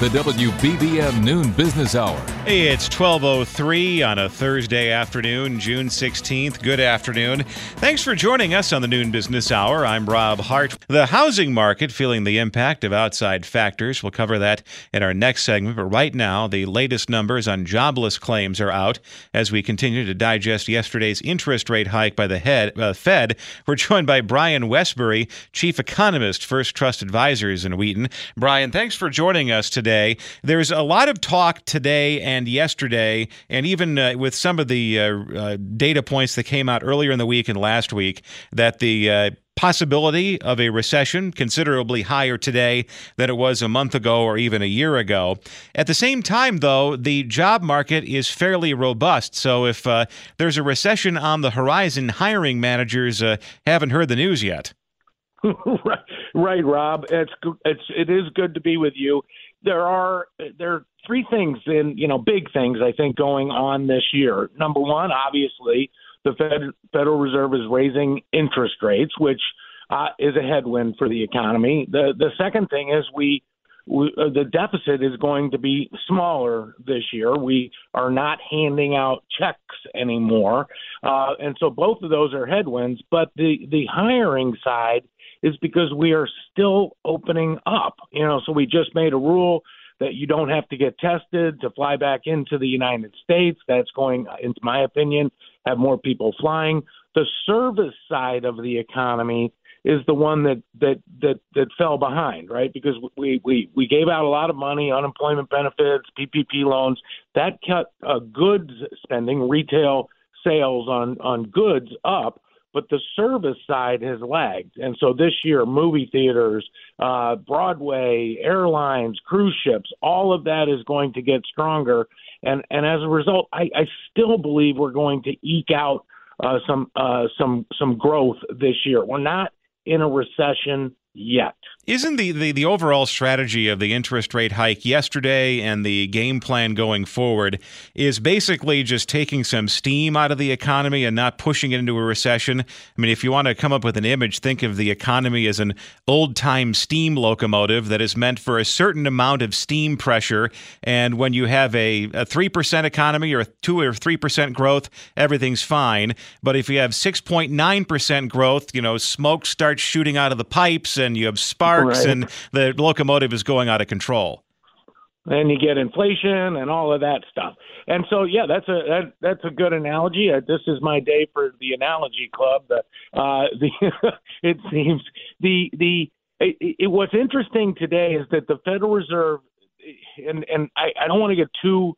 the WBBM Noon Business Hour. Hey, it's 12.03 on a Thursday afternoon, June 16th. Good afternoon. Thanks for joining us on the Noon Business Hour. I'm Rob Hart. The housing market feeling the impact of outside factors. We'll cover that in our next segment. But right now, the latest numbers on jobless claims are out as we continue to digest yesterday's interest rate hike by the head, uh, Fed. We're joined by Brian Wesbury, Chief Economist, First Trust Advisors in Wheaton. Brian, thanks for joining us today. There's a lot of talk today and yesterday, and even uh, with some of the uh, uh, data points that came out earlier in the week and last week, that the uh, possibility of a recession considerably higher today than it was a month ago or even a year ago. At the same time, though, the job market is fairly robust. So if uh, there's a recession on the horizon, hiring managers uh, haven't heard the news yet. right, right, Rob. It's it's it is good to be with you. There are there are three things in you know big things I think going on this year. Number one, obviously, the Fed, Federal Reserve is raising interest rates, which uh, is a headwind for the economy. The the second thing is we, we uh, the deficit is going to be smaller this year. We are not handing out checks anymore, uh, and so both of those are headwinds. But the the hiring side is because we are still opening up. You know, so we just made a rule that you don't have to get tested to fly back into the United States. That's going, in my opinion, have more people flying. The service side of the economy is the one that that that that fell behind, right? Because we we we gave out a lot of money, unemployment benefits, PPP loans. That cut uh, goods spending, retail sales on on goods up but the service side has lagged. And so this year, movie theaters, uh, Broadway, airlines, cruise ships, all of that is going to get stronger. And and as a result, I, I still believe we're going to eke out uh, some uh, some some growth this year. We're not in a recession yet. Isn't the, the, the overall strategy of the interest rate hike yesterday and the game plan going forward is basically just taking some steam out of the economy and not pushing it into a recession? I mean, if you want to come up with an image, think of the economy as an old time steam locomotive that is meant for a certain amount of steam pressure. And when you have a, a 3% economy or 2 or 3% growth, everything's fine. But if you have 6.9% growth, you know, smoke starts shooting out of the pipes and you have sparks right. and the locomotive is going out of control. And you get inflation and all of that stuff. And so, yeah, that's a that, that's a good analogy. Uh, this is my day for the analogy club. The, uh, the it seems the the it, it, what's interesting today is that the Federal Reserve and and I, I don't want to get too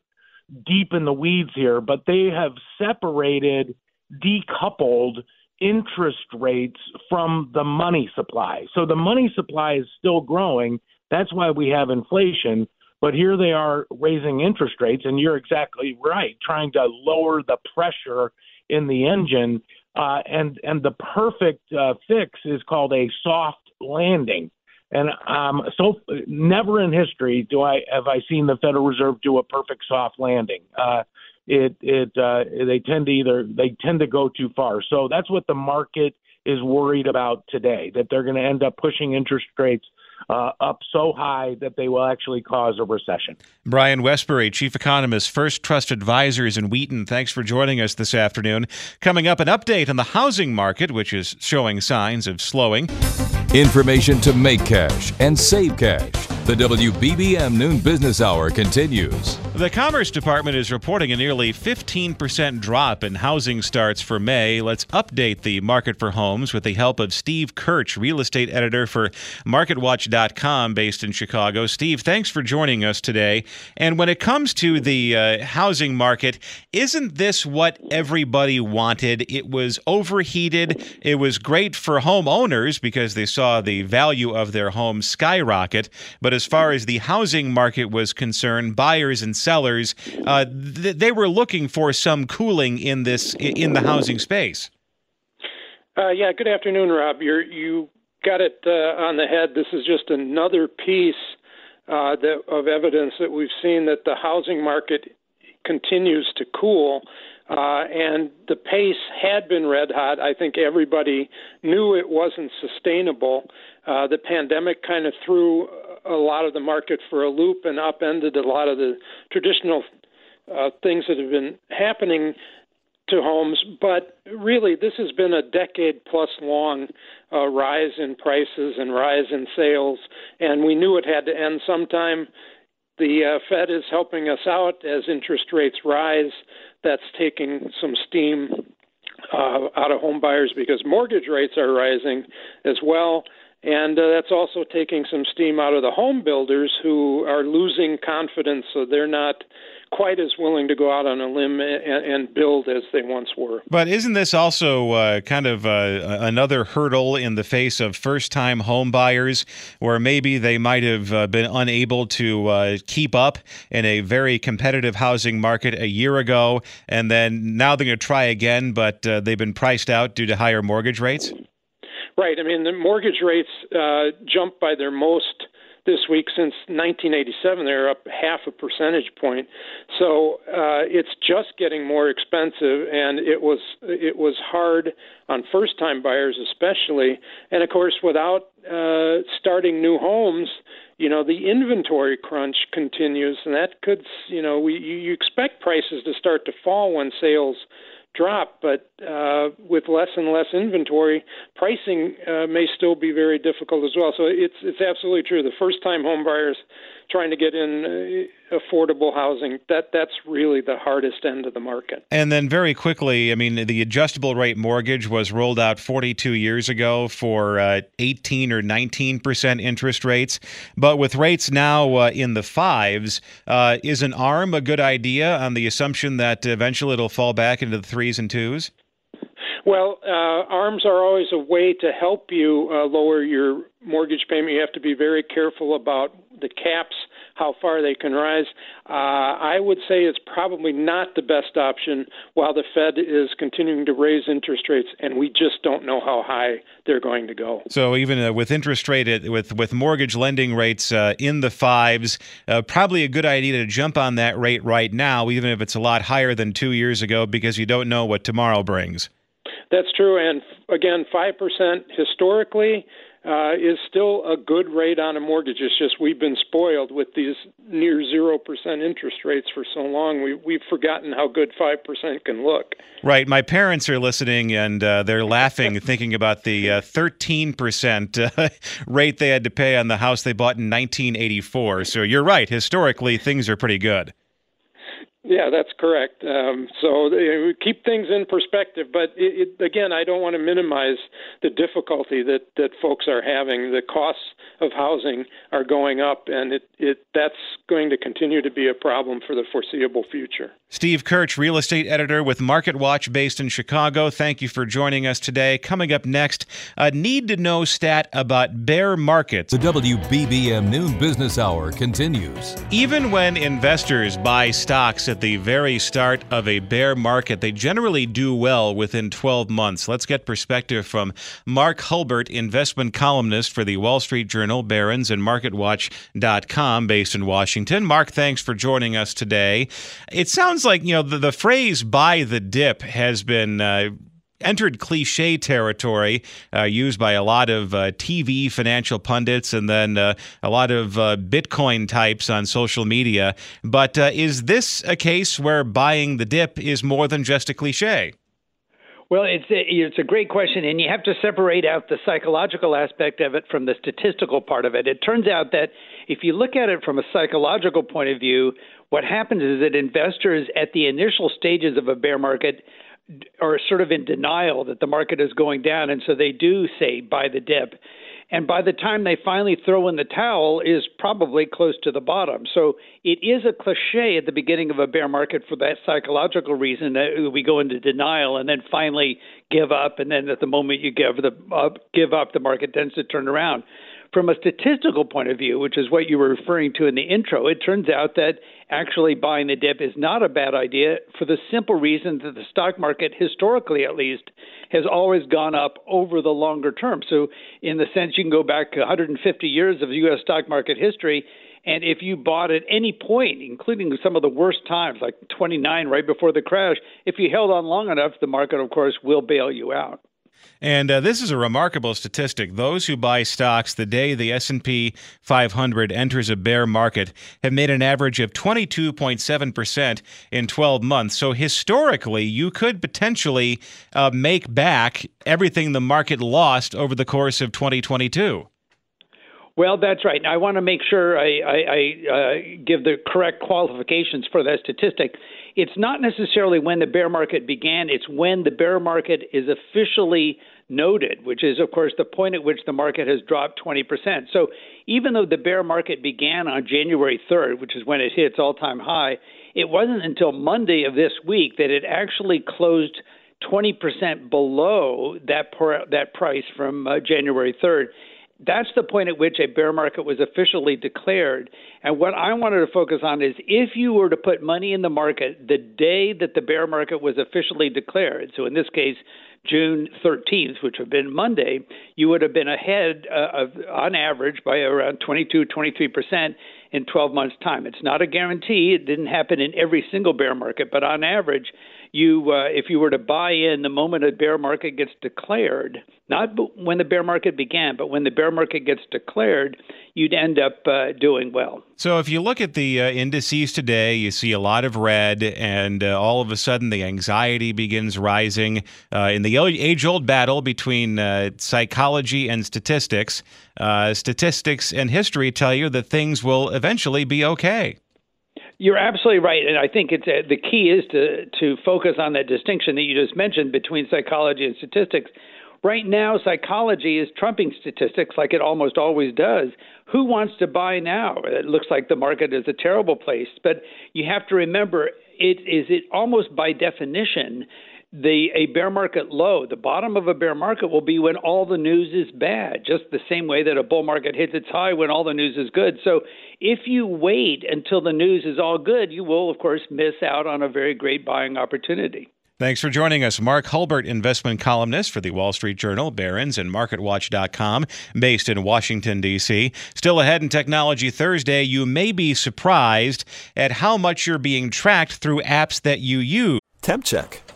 deep in the weeds here, but they have separated, decoupled interest rates from the money supply. So the money supply is still growing. That's why we have inflation. But here they are raising interest rates, and you're exactly right, trying to lower the pressure in the engine. Uh, and and the perfect uh, fix is called a soft landing. And um, so never in history do I have I seen the Federal Reserve do a perfect soft landing. Uh, it it uh, they tend to either they tend to go too far. So that's what the market is worried about today. That they're going to end up pushing interest rates uh, up so high that they will actually cause a recession. Brian Wesbury, Chief Economist, First Trust Advisors in Wheaton. Thanks for joining us this afternoon. Coming up, an update on the housing market, which is showing signs of slowing. Information to make cash and save cash. The WBBM Noon Business Hour continues. The Commerce Department is reporting a nearly 15% drop in housing starts for May. Let's update the market for homes with the help of Steve Kirch, real estate editor for MarketWatch.com based in Chicago. Steve, thanks for joining us today. And when it comes to the uh, housing market, isn't this what everybody wanted? It was overheated. It was great for homeowners because they saw the value of their home skyrocket. But as far as the housing market was concerned, buyers and sellers, uh, th- they were looking for some cooling in this in the housing space. Uh, yeah. Good afternoon, Rob. You're, you got it uh, on the head. This is just another piece uh, that, of evidence that we've seen that the housing market continues to cool. Uh, and the pace had been red hot. I think everybody knew it wasn't sustainable. Uh, the pandemic kind of threw a lot of the market for a loop and upended a lot of the traditional uh, things that have been happening to homes. But really, this has been a decade plus long uh, rise in prices and rise in sales, and we knew it had to end sometime. The uh, Fed is helping us out as interest rates rise. That's taking some steam uh, out of home buyers because mortgage rates are rising as well. And uh, that's also taking some steam out of the home builders who are losing confidence, so they're not quite as willing to go out on a limb and, and build as they once were. But isn't this also uh, kind of uh, another hurdle in the face of first time home buyers where maybe they might have uh, been unable to uh, keep up in a very competitive housing market a year ago, and then now they're going to try again, but uh, they've been priced out due to higher mortgage rates? Right. I mean, the mortgage rates uh, jumped by their most this week since 1987. They're up half a percentage point. So uh, it's just getting more expensive, and it was it was hard on first-time buyers, especially. And of course, without uh, starting new homes, you know the inventory crunch continues, and that could you know we you expect prices to start to fall when sales drop, but uh, with less and less inventory, pricing uh, may still be very difficult as well. So it's it's absolutely true. The first time home buyers trying to get in uh, affordable housing that that's really the hardest end of the market. And then very quickly, I mean, the adjustable rate mortgage was rolled out 42 years ago for uh, 18 or 19 percent interest rates, but with rates now uh, in the fives, uh, is an ARM a good idea on the assumption that eventually it'll fall back into the threes and twos? Well, uh, ARMs are always a way to help you uh, lower your mortgage payment. You have to be very careful about the caps, how far they can rise. Uh, I would say it's probably not the best option while the Fed is continuing to raise interest rates, and we just don't know how high they're going to go. So even uh, with interest rate with with mortgage lending rates uh, in the fives, uh, probably a good idea to jump on that rate right now, even if it's a lot higher than two years ago, because you don't know what tomorrow brings. That's true. And again, 5% historically uh, is still a good rate on a mortgage. It's just we've been spoiled with these near 0% interest rates for so long. We, we've forgotten how good 5% can look. Right. My parents are listening and uh, they're laughing, thinking about the uh, 13% uh, rate they had to pay on the house they bought in 1984. So you're right. Historically, things are pretty good. Yeah, that's correct. Um, so they, keep things in perspective, but it, it, again, I don't want to minimize the difficulty that that folks are having. The costs of housing are going up, and it, it that's going to continue to be a problem for the foreseeable future. Steve Kirch, real estate editor with Market Watch based in Chicago. Thank you for joining us today. Coming up next, a need to know stat about bear markets. The WBBM Noon Business Hour continues. Even when investors buy stocks at the very start of a bear market, they generally do well within 12 months. Let's get perspective from Mark Hulbert, investment columnist for the Wall Street Journal, Barron's, and MarketWatch.com based in Washington. Mark, thanks for joining us today. It sounds like you know the, the phrase "buy the dip" has been. Uh, entered cliche territory uh, used by a lot of uh, TV financial pundits and then uh, a lot of uh, Bitcoin types on social media. But uh, is this a case where buying the dip is more than just a cliche? Well, it's a, it's a great question, and you have to separate out the psychological aspect of it from the statistical part of it. It turns out that if you look at it from a psychological point of view, what happens is that investors at the initial stages of a bear market are sort of in denial that the market is going down, and so they do say buy the dip and by the time they finally throw in the towel is probably close to the bottom. So it is a cliche at the beginning of a bear market for that psychological reason that we go into denial and then finally give up, and then at the moment you give the uh, give up, the market tends to turn around. From a statistical point of view, which is what you were referring to in the intro, it turns out that actually buying the dip is not a bad idea for the simple reason that the stock market, historically at least, has always gone up over the longer term. So, in the sense, you can go back 150 years of U.S. stock market history. And if you bought at any point, including some of the worst times, like 29 right before the crash, if you held on long enough, the market, of course, will bail you out. And uh, this is a remarkable statistic. Those who buy stocks the day the S&P 500 enters a bear market have made an average of 22.7% in 12 months. So historically, you could potentially uh, make back everything the market lost over the course of 2022. Well, that's right. I want to make sure I, I, I uh, give the correct qualifications for that statistic. It's not necessarily when the bear market began, it's when the bear market is officially noted, which is, of course, the point at which the market has dropped 20%. So even though the bear market began on January 3rd, which is when it hit its all time high, it wasn't until Monday of this week that it actually closed 20% below that, that price from uh, January 3rd that's the point at which a bear market was officially declared. And what I wanted to focus on is if you were to put money in the market the day that the bear market was officially declared, so in this case, June 13th, which would have been Monday, you would have been ahead uh, of, on average by around 22, 23 percent in 12 months' time. It's not a guarantee. It didn't happen in every single bear market, but on average, you uh, if you were to buy in the moment a bear market gets declared, not when the bear market began, but when the bear market gets declared, you'd end up uh, doing well. So if you look at the uh, indices today, you see a lot of red, and uh, all of a sudden the anxiety begins rising uh, in the age-old battle between uh, psychology and statistics. statistics and history tell you that things will eventually be okay. You're absolutely right, and I think it's a, the key is to to focus on that distinction that you just mentioned between psychology and statistics. Right now, psychology is trumping statistics like it almost always does. Who wants to buy now? It looks like the market is a terrible place, but you have to remember it is it almost by definition the a bear market low, the bottom of a bear market will be when all the news is bad, just the same way that a bull market hits its high when all the news is good. So if you wait until the news is all good, you will of course miss out on a very great buying opportunity. Thanks for joining us. Mark Hulbert, investment columnist for the Wall Street Journal, Barron's, and MarketWatch.com, based in Washington, D.C. Still ahead in Technology Thursday, you may be surprised at how much you're being tracked through apps that you use. Temp check.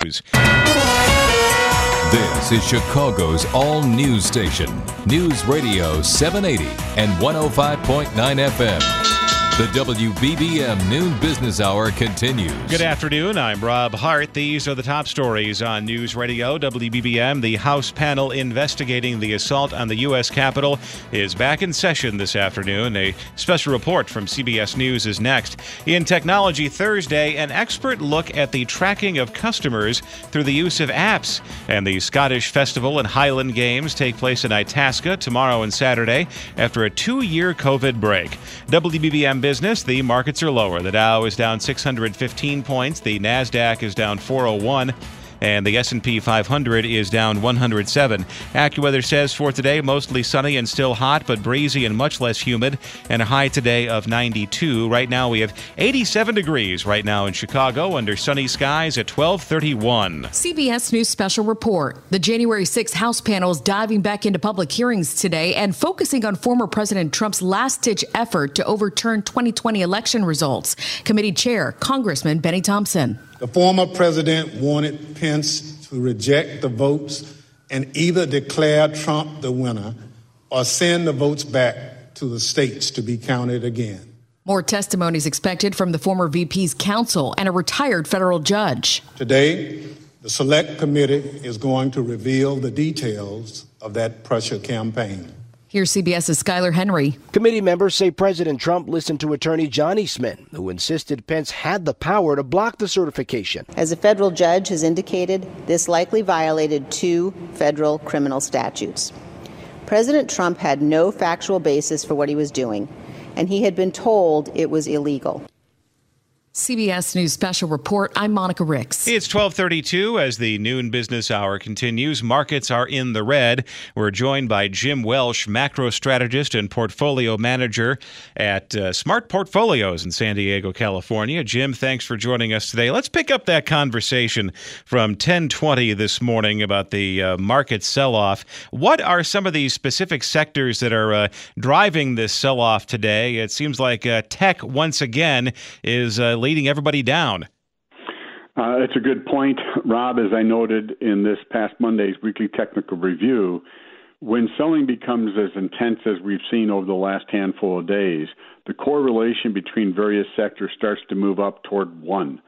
This is Chicago's all news station, News Radio 780 and 105.9 FM. The WBBM Noon Business Hour continues. Good afternoon. I'm Rob Hart. These are the top stories on News Radio WBBM. The House panel investigating the assault on the U.S. Capitol is back in session this afternoon. A special report from CBS News is next. In Technology Thursday, an expert look at the tracking of customers through the use of apps. And the Scottish Festival and Highland Games take place in Itasca tomorrow and Saturday after a two year COVID break. WBBM business, the markets are lower. The Dow is down 615 points, the Nasdaq is down 401. And the S&P 500 is down 107. AccuWeather says for today mostly sunny and still hot, but breezy and much less humid, and a high today of 92. Right now we have 87 degrees right now in Chicago under sunny skies at 1231. CBS News special report. The January 6 House panel is diving back into public hearings today and focusing on former President Trump's last-ditch effort to overturn 2020 election results. Committee Chair Congressman Bennie Thompson. The former president wanted Pence to reject the votes and either declare Trump the winner or send the votes back to the states to be counted again. More testimonies expected from the former VP's counsel and a retired federal judge. Today, the Select Committee is going to reveal the details of that pressure campaign. Here's CBS's Skyler Henry. Committee members say President Trump listened to attorney John Eastman, who insisted Pence had the power to block the certification. As a federal judge has indicated, this likely violated two federal criminal statutes. President Trump had no factual basis for what he was doing, and he had been told it was illegal. CBS News Special Report. I'm Monica Ricks. It's 1232 as the noon business hour continues. Markets are in the red. We're joined by Jim Welsh, macro strategist and portfolio manager at uh, Smart Portfolios in San Diego, California. Jim, thanks for joining us today. Let's pick up that conversation from 1020 this morning about the uh, market sell-off. What are some of these specific sectors that are uh, driving this sell-off today? It seems like uh, tech once again is uh, leading everybody down. Uh, it's a good point, Rob. As I noted in this past Monday's weekly technical review, when selling becomes as intense as we've seen over the last handful of days, the correlation between various sectors starts to move up toward one.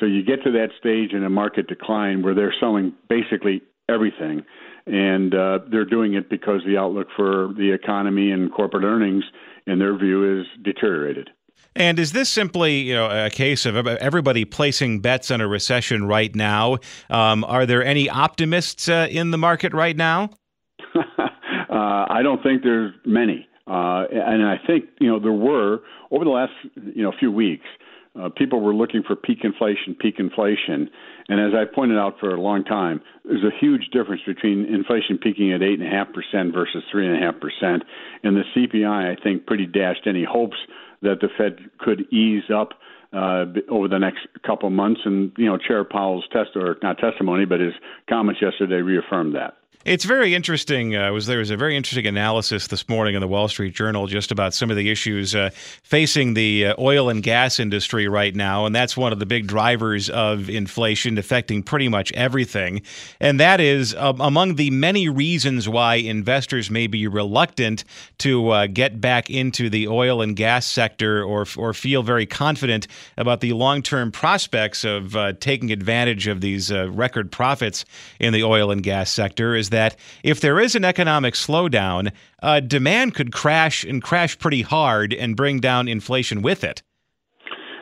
So you get to that stage in a market decline where they're selling basically everything, and uh, they're doing it because the outlook for the economy and corporate earnings, in their view, is deteriorated. And is this simply you know, a case of everybody placing bets on a recession right now? Um, are there any optimists uh, in the market right now? uh, I don't think there's many. Uh, and I think you know there were over the last you know few weeks. Uh, people were looking for peak inflation, peak inflation, and as I pointed out for a long time, there's a huge difference between inflation peaking at eight and a half percent versus three and a half percent, and the CPI I think pretty dashed any hopes that the Fed could ease up uh, over the next couple months. And you know, Chair Powell's test or not testimony, but his comments yesterday reaffirmed that. It's very interesting. Uh, was there was a very interesting analysis this morning in the Wall Street Journal just about some of the issues uh, facing the uh, oil and gas industry right now, and that's one of the big drivers of inflation affecting pretty much everything. And that is um, among the many reasons why investors may be reluctant to uh, get back into the oil and gas sector or or feel very confident about the long term prospects of uh, taking advantage of these uh, record profits in the oil and gas sector is that if there is an economic slowdown, uh, demand could crash and crash pretty hard and bring down inflation with it.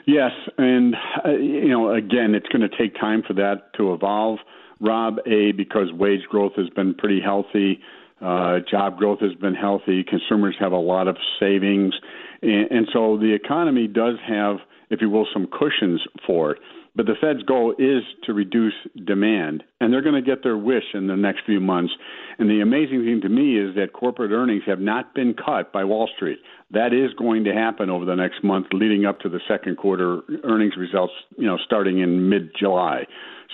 Yes, and uh, you know, again, it's going to take time for that to evolve. Rob, a because wage growth has been pretty healthy, uh, job growth has been healthy, consumers have a lot of savings, and, and so the economy does have, if you will, some cushions for it. But the Fed's goal is to reduce demand, and they're going to get their wish in the next few months. And the amazing thing to me is that corporate earnings have not been cut by Wall Street. That is going to happen over the next month, leading up to the second quarter earnings results, you know, starting in mid July.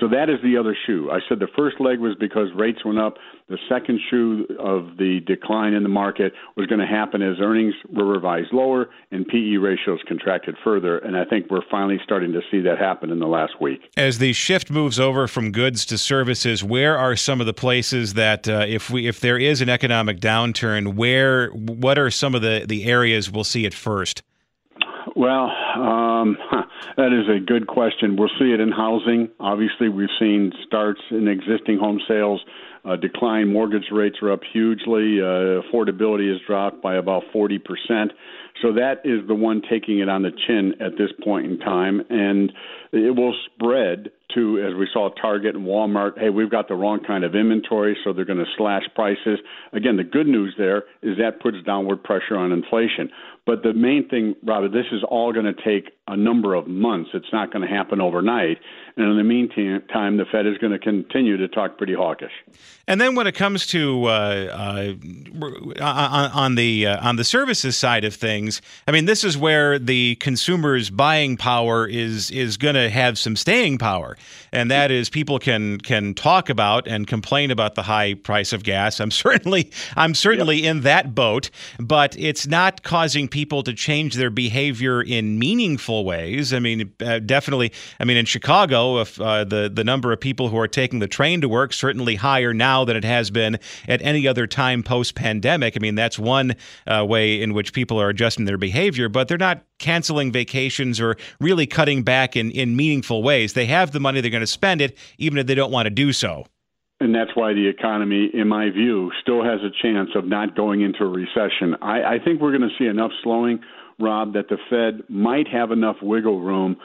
So that is the other shoe. I said the first leg was because rates went up. The second shoe of the decline in the market was going to happen as earnings were revised lower and PE ratios contracted further. And I think we're finally starting to see that happen in the last week. As the shift moves over from goods to services, where are some of the places that uh, if we if there is an economic downturn, where what are some of the, the areas we'll see it first? Well, um, that is a good question. We'll see it in housing. Obviously, we've seen starts in existing home sales uh, decline. Mortgage rates are up hugely. Uh, affordability has dropped by about 40%. So that is the one taking it on the chin at this point in time. And it will spread to, as we saw Target and Walmart, hey, we've got the wrong kind of inventory, so they're going to slash prices. Again, the good news there is that puts downward pressure on inflation. But the main thing, Robert, this is all going to take a number of months. It's not going to happen overnight. And in the meantime, the Fed is going to continue to talk pretty hawkish. And then when it comes to uh, uh, on, on, the uh, on the services side of things, I mean, this is where the consumer's buying power is is going to have some staying power, and that is people can can talk about and complain about the high price of gas. I'm certainly I'm certainly yep. in that boat, but it's not causing people to change their behavior in meaningful ways. I mean, uh, definitely. I mean, in Chicago, if uh, the the number of people who are taking the train to work certainly higher now than it has been at any other time post pandemic. I mean, that's one uh, way in which people are adjusting their behavior, but they're not canceling vacations or really cutting back in, in meaningful ways. They have the money, they're going to spend it, even if they don't want to do so. And that's why the economy, in my view, still has a chance of not going into a recession. I, I think we're going to see enough slowing, Rob, that the Fed might have enough wiggle room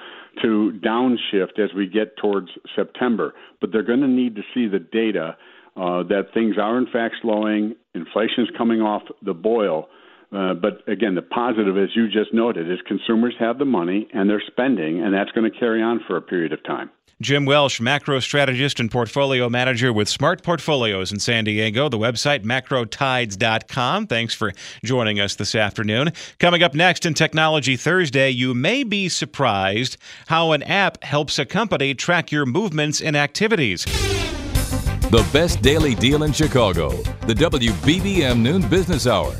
to downshift as we get towards September. But they're going to need to see the data uh, that things are in fact slowing, inflation is coming off the boil. Uh, but again, the positive, as you just noted, is consumers have the money and they're spending, and that's going to carry on for a period of time. Jim Welsh, macro strategist and portfolio manager with Smart Portfolios in San Diego. The website, macrotides.com. Thanks for joining us this afternoon. Coming up next in Technology Thursday, you may be surprised how an app helps a company track your movements and activities. The best daily deal in Chicago. The WBBM Noon Business Hour.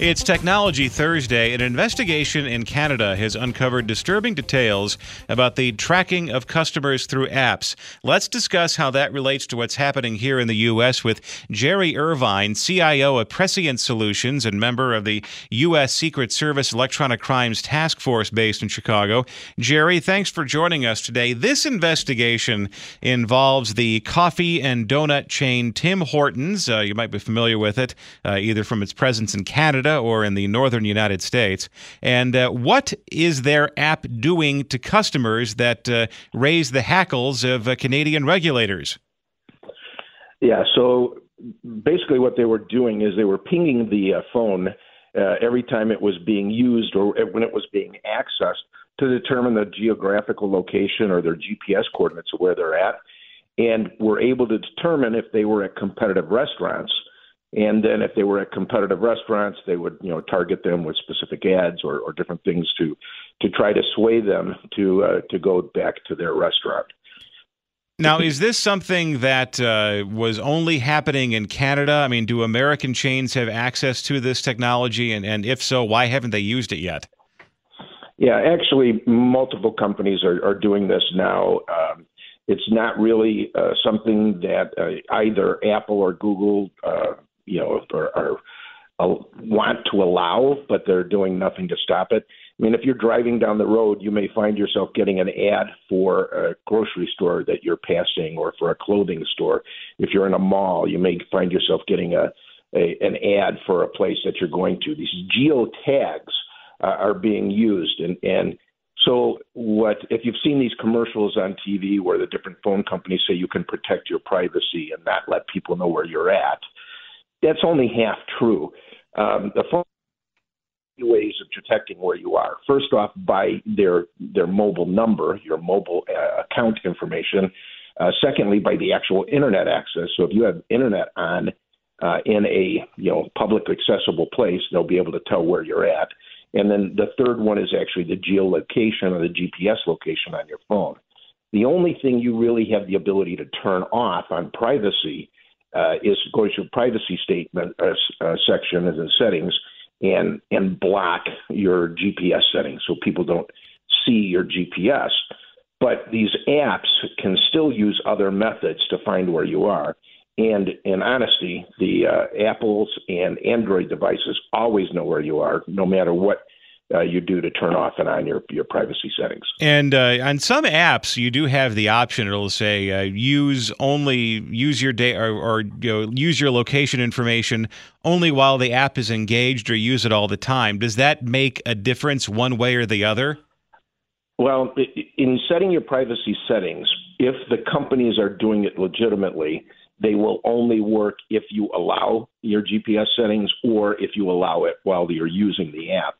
It's Technology Thursday. An investigation in Canada has uncovered disturbing details about the tracking of customers through apps. Let's discuss how that relates to what's happening here in the U.S. with Jerry Irvine, CIO of Prescient Solutions and member of the U.S. Secret Service Electronic Crimes Task Force based in Chicago. Jerry, thanks for joining us today. This investigation involves the coffee and donut chain Tim Hortons. Uh, you might be familiar with it, uh, either from its presence in Canada Canada or in the northern United States. And uh, what is their app doing to customers that uh, raise the hackles of uh, Canadian regulators? Yeah, so basically what they were doing is they were pinging the uh, phone uh, every time it was being used or when it was being accessed to determine the geographical location or their GPS coordinates of where they're at, and were able to determine if they were at competitive restaurants and then if they were at competitive restaurants, they would you know target them with specific ads or, or different things to to try to sway them to uh, to go back to their restaurant. Now, is this something that uh, was only happening in Canada? I mean, do American chains have access to this technology, and, and if so, why haven't they used it yet? Yeah, actually, multiple companies are, are doing this now. Um, it's not really uh, something that uh, either Apple or Google uh, you know, are, are uh, want to allow, but they're doing nothing to stop it. I mean, if you're driving down the road, you may find yourself getting an ad for a grocery store that you're passing or for a clothing store. If you're in a mall, you may find yourself getting a, a an ad for a place that you're going to. These geo tags uh, are being used, and and so what if you've seen these commercials on TV where the different phone companies say you can protect your privacy and not let people know where you're at that's only half true. Um, the phone ways of detecting where you are. First off, by their their mobile number, your mobile uh, account information. Uh, secondly, by the actual internet access. So if you have internet on uh, in a you know public accessible place, they'll be able to tell where you're at. And then the third one is actually the geolocation or the GPS location on your phone. The only thing you really have the ability to turn off on privacy uh, is go to your privacy statement uh, uh, section in the settings and and block your GPS settings so people don't see your GPS. But these apps can still use other methods to find where you are. And in honesty, the uh, Apples and Android devices always know where you are, no matter what uh, you do to turn off and on your your privacy settings. And uh, on some apps, you do have the option. It'll say uh, use only use your data or, or you know, use your location information only while the app is engaged, or use it all the time. Does that make a difference one way or the other? Well, in setting your privacy settings, if the companies are doing it legitimately, they will only work if you allow your GPS settings or if you allow it while you're using the app.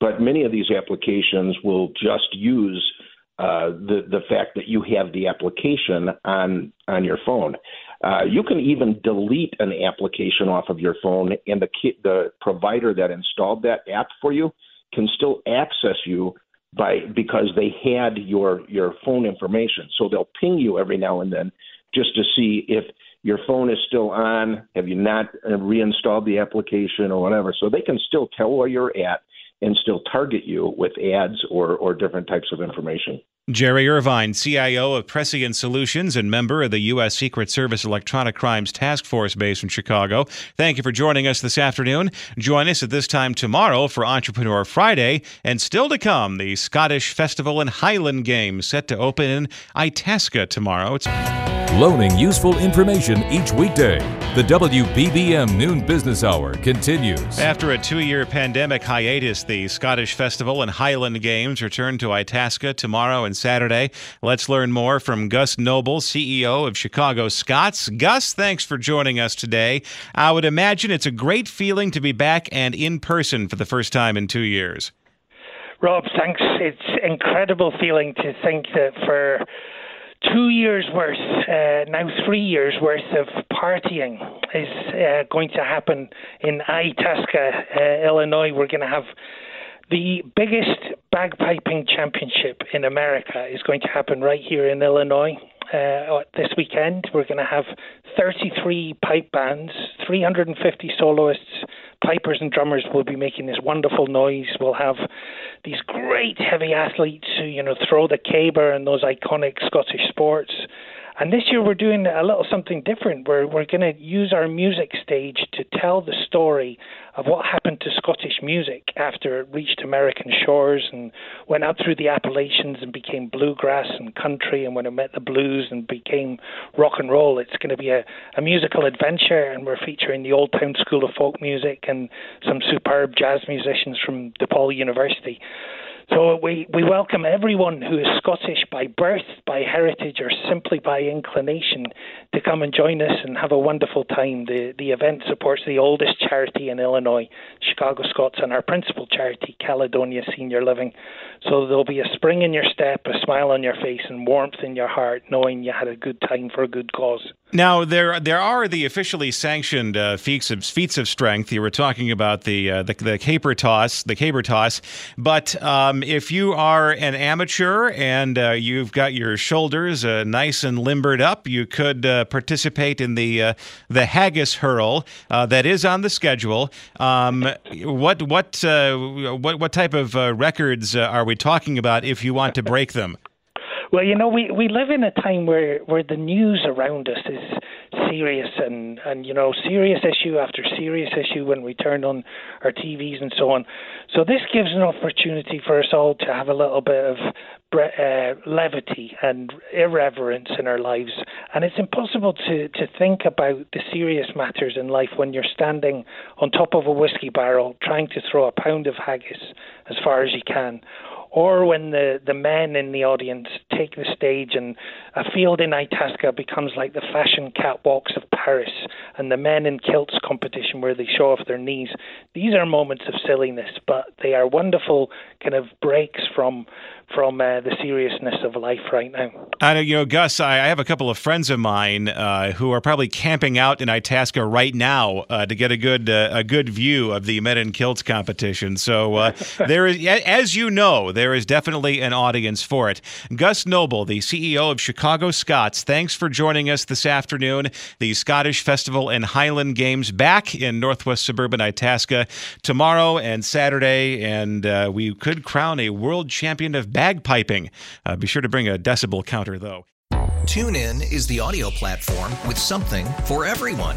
But many of these applications will just use uh, the the fact that you have the application on on your phone. Uh, you can even delete an application off of your phone, and the the provider that installed that app for you can still access you by because they had your your phone information. So they'll ping you every now and then just to see if your phone is still on. Have you not uh, reinstalled the application or whatever? So they can still tell where you're at and still target you with ads or, or different types of information. Jerry Irvine, CIO of Prescient Solutions and member of the U.S. Secret Service Electronic Crimes Task Force based in Chicago. Thank you for joining us this afternoon. Join us at this time tomorrow for Entrepreneur Friday, and still to come, the Scottish Festival and Highland Games set to open in Itasca tomorrow. It's- Loaning useful information each weekday. The WBBM Noon Business Hour continues. After a two year pandemic hiatus, the Scottish Festival and Highland Games return to Itasca tomorrow and Saturday. Let's learn more from Gus Noble, CEO of Chicago Scots. Gus, thanks for joining us today. I would imagine it's a great feeling to be back and in person for the first time in two years. Rob, thanks. It's incredible feeling to think that for two years worth, uh, now three years worth of partying is uh, going to happen in Itasca, uh, Illinois. We're going to have the biggest bagpiping championship in America is going to happen right here in Illinois. Uh, this weekend, we're going to have 33 pipe bands, 350 soloists, pipers and drummers will be making this wonderful noise. We'll have these great heavy athletes who, you know, throw the caber and those iconic Scottish sports. And this year we're doing a little something different. We're we're going to use our music stage to tell the story of what happened to Scottish music after it reached American shores and went out through the Appalachians and became bluegrass and country, and when it met the blues and became rock and roll. It's going to be a, a musical adventure, and we're featuring the Old Town School of Folk Music and some superb jazz musicians from DePaul University. So we, we welcome everyone who is Scottish by birth, by heritage, or simply by inclination to come and join us and have a wonderful time. The, the event supports the oldest charity in Illinois, Chicago Scots, and our principal charity, Caledonia Senior Living. So there'll be a spring in your step, a smile on your face, and warmth in your heart, knowing you had a good time for a good cause. Now there there are the officially sanctioned uh, feats of feats of strength. You were talking about the uh, the, the caber toss, the caber toss. But um, if you are an amateur and uh, you've got your shoulders uh, nice and limbered up, you could uh, participate in the uh, the haggis hurl that is on the schedule. Um, what what what what type of records are we talking about if you want to break them? Well, you know, we, we live in a time where, where the news around us is serious and, and, you know, serious issue after serious issue when we turn on our TVs and so on. So this gives an opportunity for us all to have a little bit of uh, levity and irreverence in our lives. And it's impossible to, to think about the serious matters in life when you're standing on top of a whiskey barrel trying to throw a pound of haggis as far as you can or when the, the men in the audience take the stage and a field in Itasca becomes like the fashion catwalks of Paris and the men in kilts competition where they show off their knees. These are moments of silliness, but they are wonderful kind of breaks from from uh, the seriousness of life right now. I know, you know, Gus. I, I have a couple of friends of mine uh, who are probably camping out in Itasca right now uh, to get a good uh, a good view of the Men in Kilts competition. So uh, there is, as you know, there is definitely an audience for it. Gus Noble, the CEO of Chicago Scots, thanks for joining us this afternoon. The Scottish Festival and Highland Games back in Northwest suburban Itasca tomorrow and Saturday, and uh, we could crown a world champion of bagpiping. Uh, be sure to bring a decibel counter, though. TuneIn is the audio platform with something for everyone.